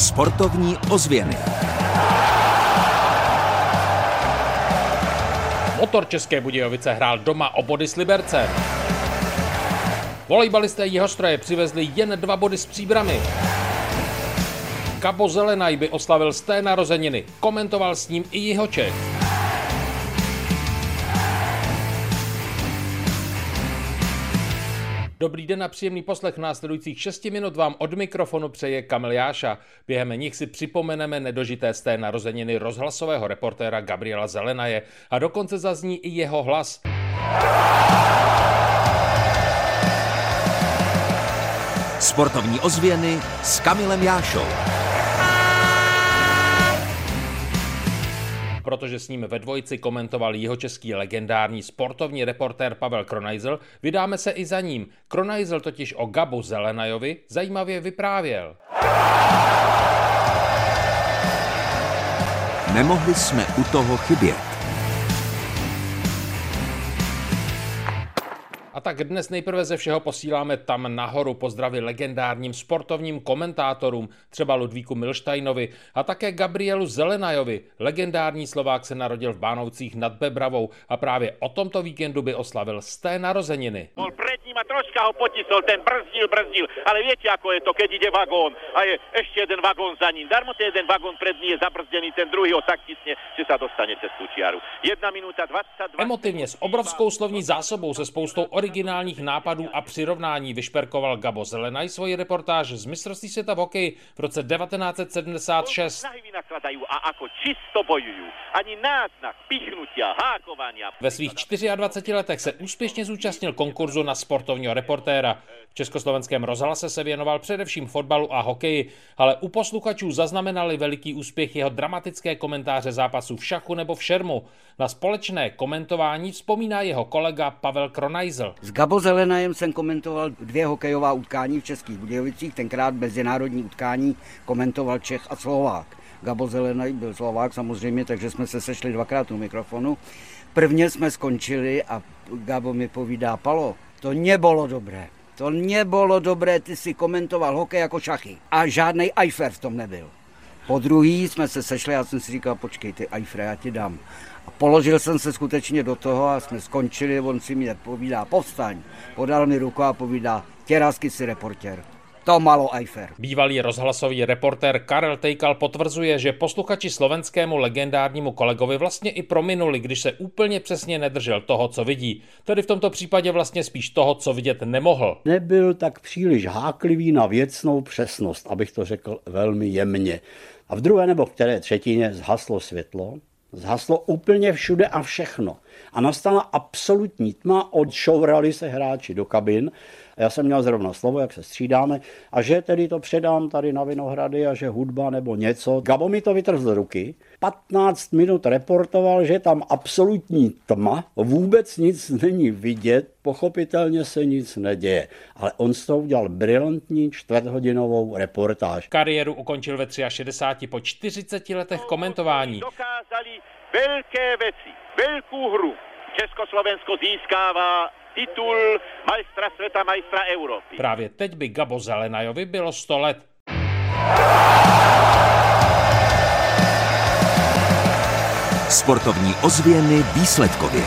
Sportovní ozvěny. Motor České Budějovice hrál doma o body s Libercem. Volejbalisté Jihostroje přivezli jen dva body s příbrami. Kabo Zelenaj by oslavil z té narozeniny. Komentoval s ním i Jihoček. Dobrý den a příjemný poslech následujících 6 minut vám od mikrofonu přeje Kamil Jáša. Během nich si připomeneme nedožité z té narozeniny rozhlasového reportéra Gabriela Zelenaje a dokonce zazní i jeho hlas. Sportovní ozvěny s Kamilem Jášou. Protože s ním ve dvojici komentoval jeho český legendární sportovní reportér Pavel Kronajzel, vydáme se i za ním. Kronajzel totiž o Gabu Zelenajovi zajímavě vyprávěl. Nemohli jsme u toho chybět. A tak dnes nejprve ze všeho posíláme tam nahoru pozdravy legendárním sportovním komentátorům, třeba Ludvíku Milštajnovi a také Gabrielu Zelenajovi. Legendární Slovák se narodil v Bánovcích nad Bebravou a právě o tomto víkendu by oslavil z té narozeniny. Bol pred ním a troška ho potisol, ten brzdil, brzdil, ale viete ako je to, keď ide vagón a je ešte jeden vagón za ním. Darmo ten jeden vagón pred ním je zabrzdený, ten druhý ho tak tisne, že sa dostane cez tú čiaru. 1 minúta 22... Emotivně s obrovskou slovní zásobou se spoustou originálních nápadů a přirovnání vyšperkoval Gabo Zelenaj svoji reportáž z mistrovství světa v hokeji v roce 1976. Snahy vynakladajú a ako čisto bojujú. Ani náznak pichnutia, hákovania. Ve svých 24 letech se úspěšně zúčastnil konkurzu na sportovního reportéra. V československém rozhlase se věnoval především fotbalu a hokeji, ale u posluchačů zaznamenali veliký úspěch jeho dramatické komentáře zápasů v šachu nebo v šermu. Na společné komentování vzpomíná jeho kolega Pavel Kronajzel. S Gabo Zelenajem jsem komentoval dvě hokejová utkání v Českých Budějovicích, tenkrát mezinárodní utkání komentoval Čech a Slovák. Gabo Zelenaj byl Slovák samozřejmě, takže jsme se sešli dvakrát u mikrofonu. Prvně jsme skončili a Gabo mi povídá, Palo, to nebylo dobré. To nebylo dobré, ty si komentoval hokej jako šachy. A žádný Eifer v tom nebyl. Po druhý jsme se sešli, já jsem si říkal, počkej, ty Eifer, já ti dám. A položil jsem se skutečně do toho a jsme skončili, on si mi povídá, povstaň. Podal mi ruku a povídá, těrásky si reportér. To malo Eifer. Bývalý rozhlasový reportér Karel Tejkal potvrzuje, že posluchači slovenskému legendárnímu kolegovi vlastně i prominuli, když se úplně přesně nedržel toho, co vidí. Tedy v tomto případě vlastně spíš toho, co vidět nemohl. nebyl tak příliš háklivý na věcnou přesnost, abych to řekl velmi jemně. A v druhé nebo v které třetině zhaslo světlo, zhaslo úplně všude a všechno. A nastala absolutní tma, odšourali se hráči do kabin. Já jsem měl zrovna slovo, jak se střídáme, a že tedy to předám tady na Vinohrady a že hudba nebo něco. Gabo mi to vytrhl z ruky, 15 minut reportoval, že tam absolutní tma, vůbec nic není vidět, pochopitelně se nic neděje. Ale on z toho udělal brilantní čtvrthodinovou reportáž. Kariéru ukončil ve 63 po 40 letech komentování. Dokázali veľké veci, veľkú hru. Československo získává titul majstra sveta, majstra Európy. Právě teď by Gabo Zelenajovi bylo 100 let. Sportovní ozvěny výsledkově.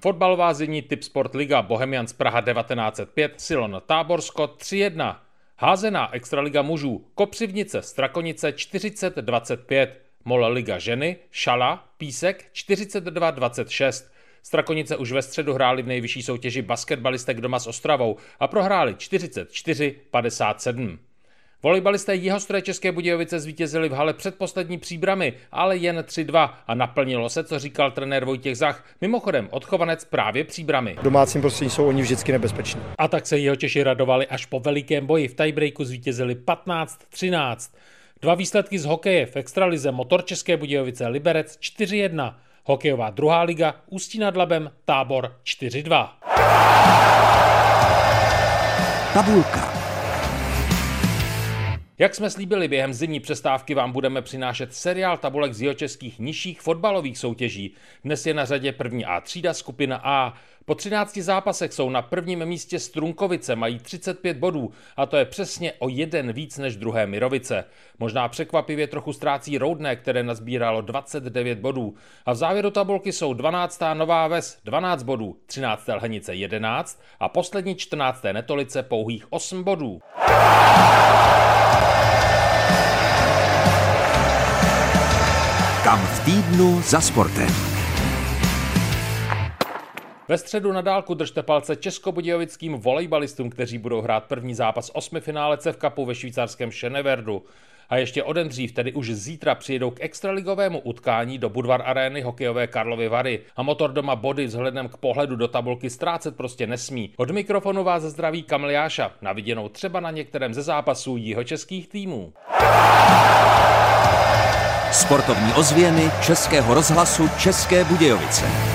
Fotbalová zimní typ Sport Liga Bohemians Praha 1905, Silon Táborsko 3-1. Házená Extraliga mužů Kopřivnice Strakonice 40-25. Mol Liga ženy Šala Písek 42-26. Strakonice už ve středu hráli v nejvyšší soutěži basketbalistek doma s Ostravou a prohráli 44-57. Volejbalisté Jihostroje České Budějovice zvítězili v hale předposlední příbramy, ale jen 3-2 a naplnilo se, co říkal trenér Vojtěch Zach, mimochodem odchovanec právě příbramy. V domácím prostředí jsou oni vždycky nebezpeční. A tak se jeho Češi radovali až po velikém boji. V tiebreaku zvítězili 15-13. Dva výsledky z hokeje v extralize Motor České Budějovice Liberec 4-1. Hokejová druhá liga Ústí nad Labem Tábor 4-2. Tabulka. Jak jsme slíbili, během zimní přestávky vám budeme přinášet seriál tabulek z českých nižších fotbalových soutěží. Dnes je na řadě první A třída skupina A. Po 13 zápasech jsou na prvním místě Strunkovice, mají 35 bodů a to je přesně o jeden víc než druhé Mirovice. Možná překvapivě trochu ztrácí Roudné, které nazbíralo 29 bodů. A v závěru tabulky jsou 12. Nová Ves 12 bodů, 13. Lhenice 11 a poslední 14. Netolice pouhých 8 bodů. Kam v týdnu za sportem. Ve středu na dálku držte palce českobudějovickým volejbalistům, kteří budou hrát první zápas osmi finále v Cupu ve švýcarském Šeneverdu. A ještě o den dřív, tedy už zítra, přijedou k extraligovému utkání do Budvar arény hokejové Karlovy Vary a motor doma body vzhledem k pohledu do tabulky ztrácet prostě nesmí. Od mikrofonu vás zdraví Kamiliáša, naviděnou třeba na některém ze zápasů českých týmů. Sportovní ozvěny Českého rozhlasu České Budějovice.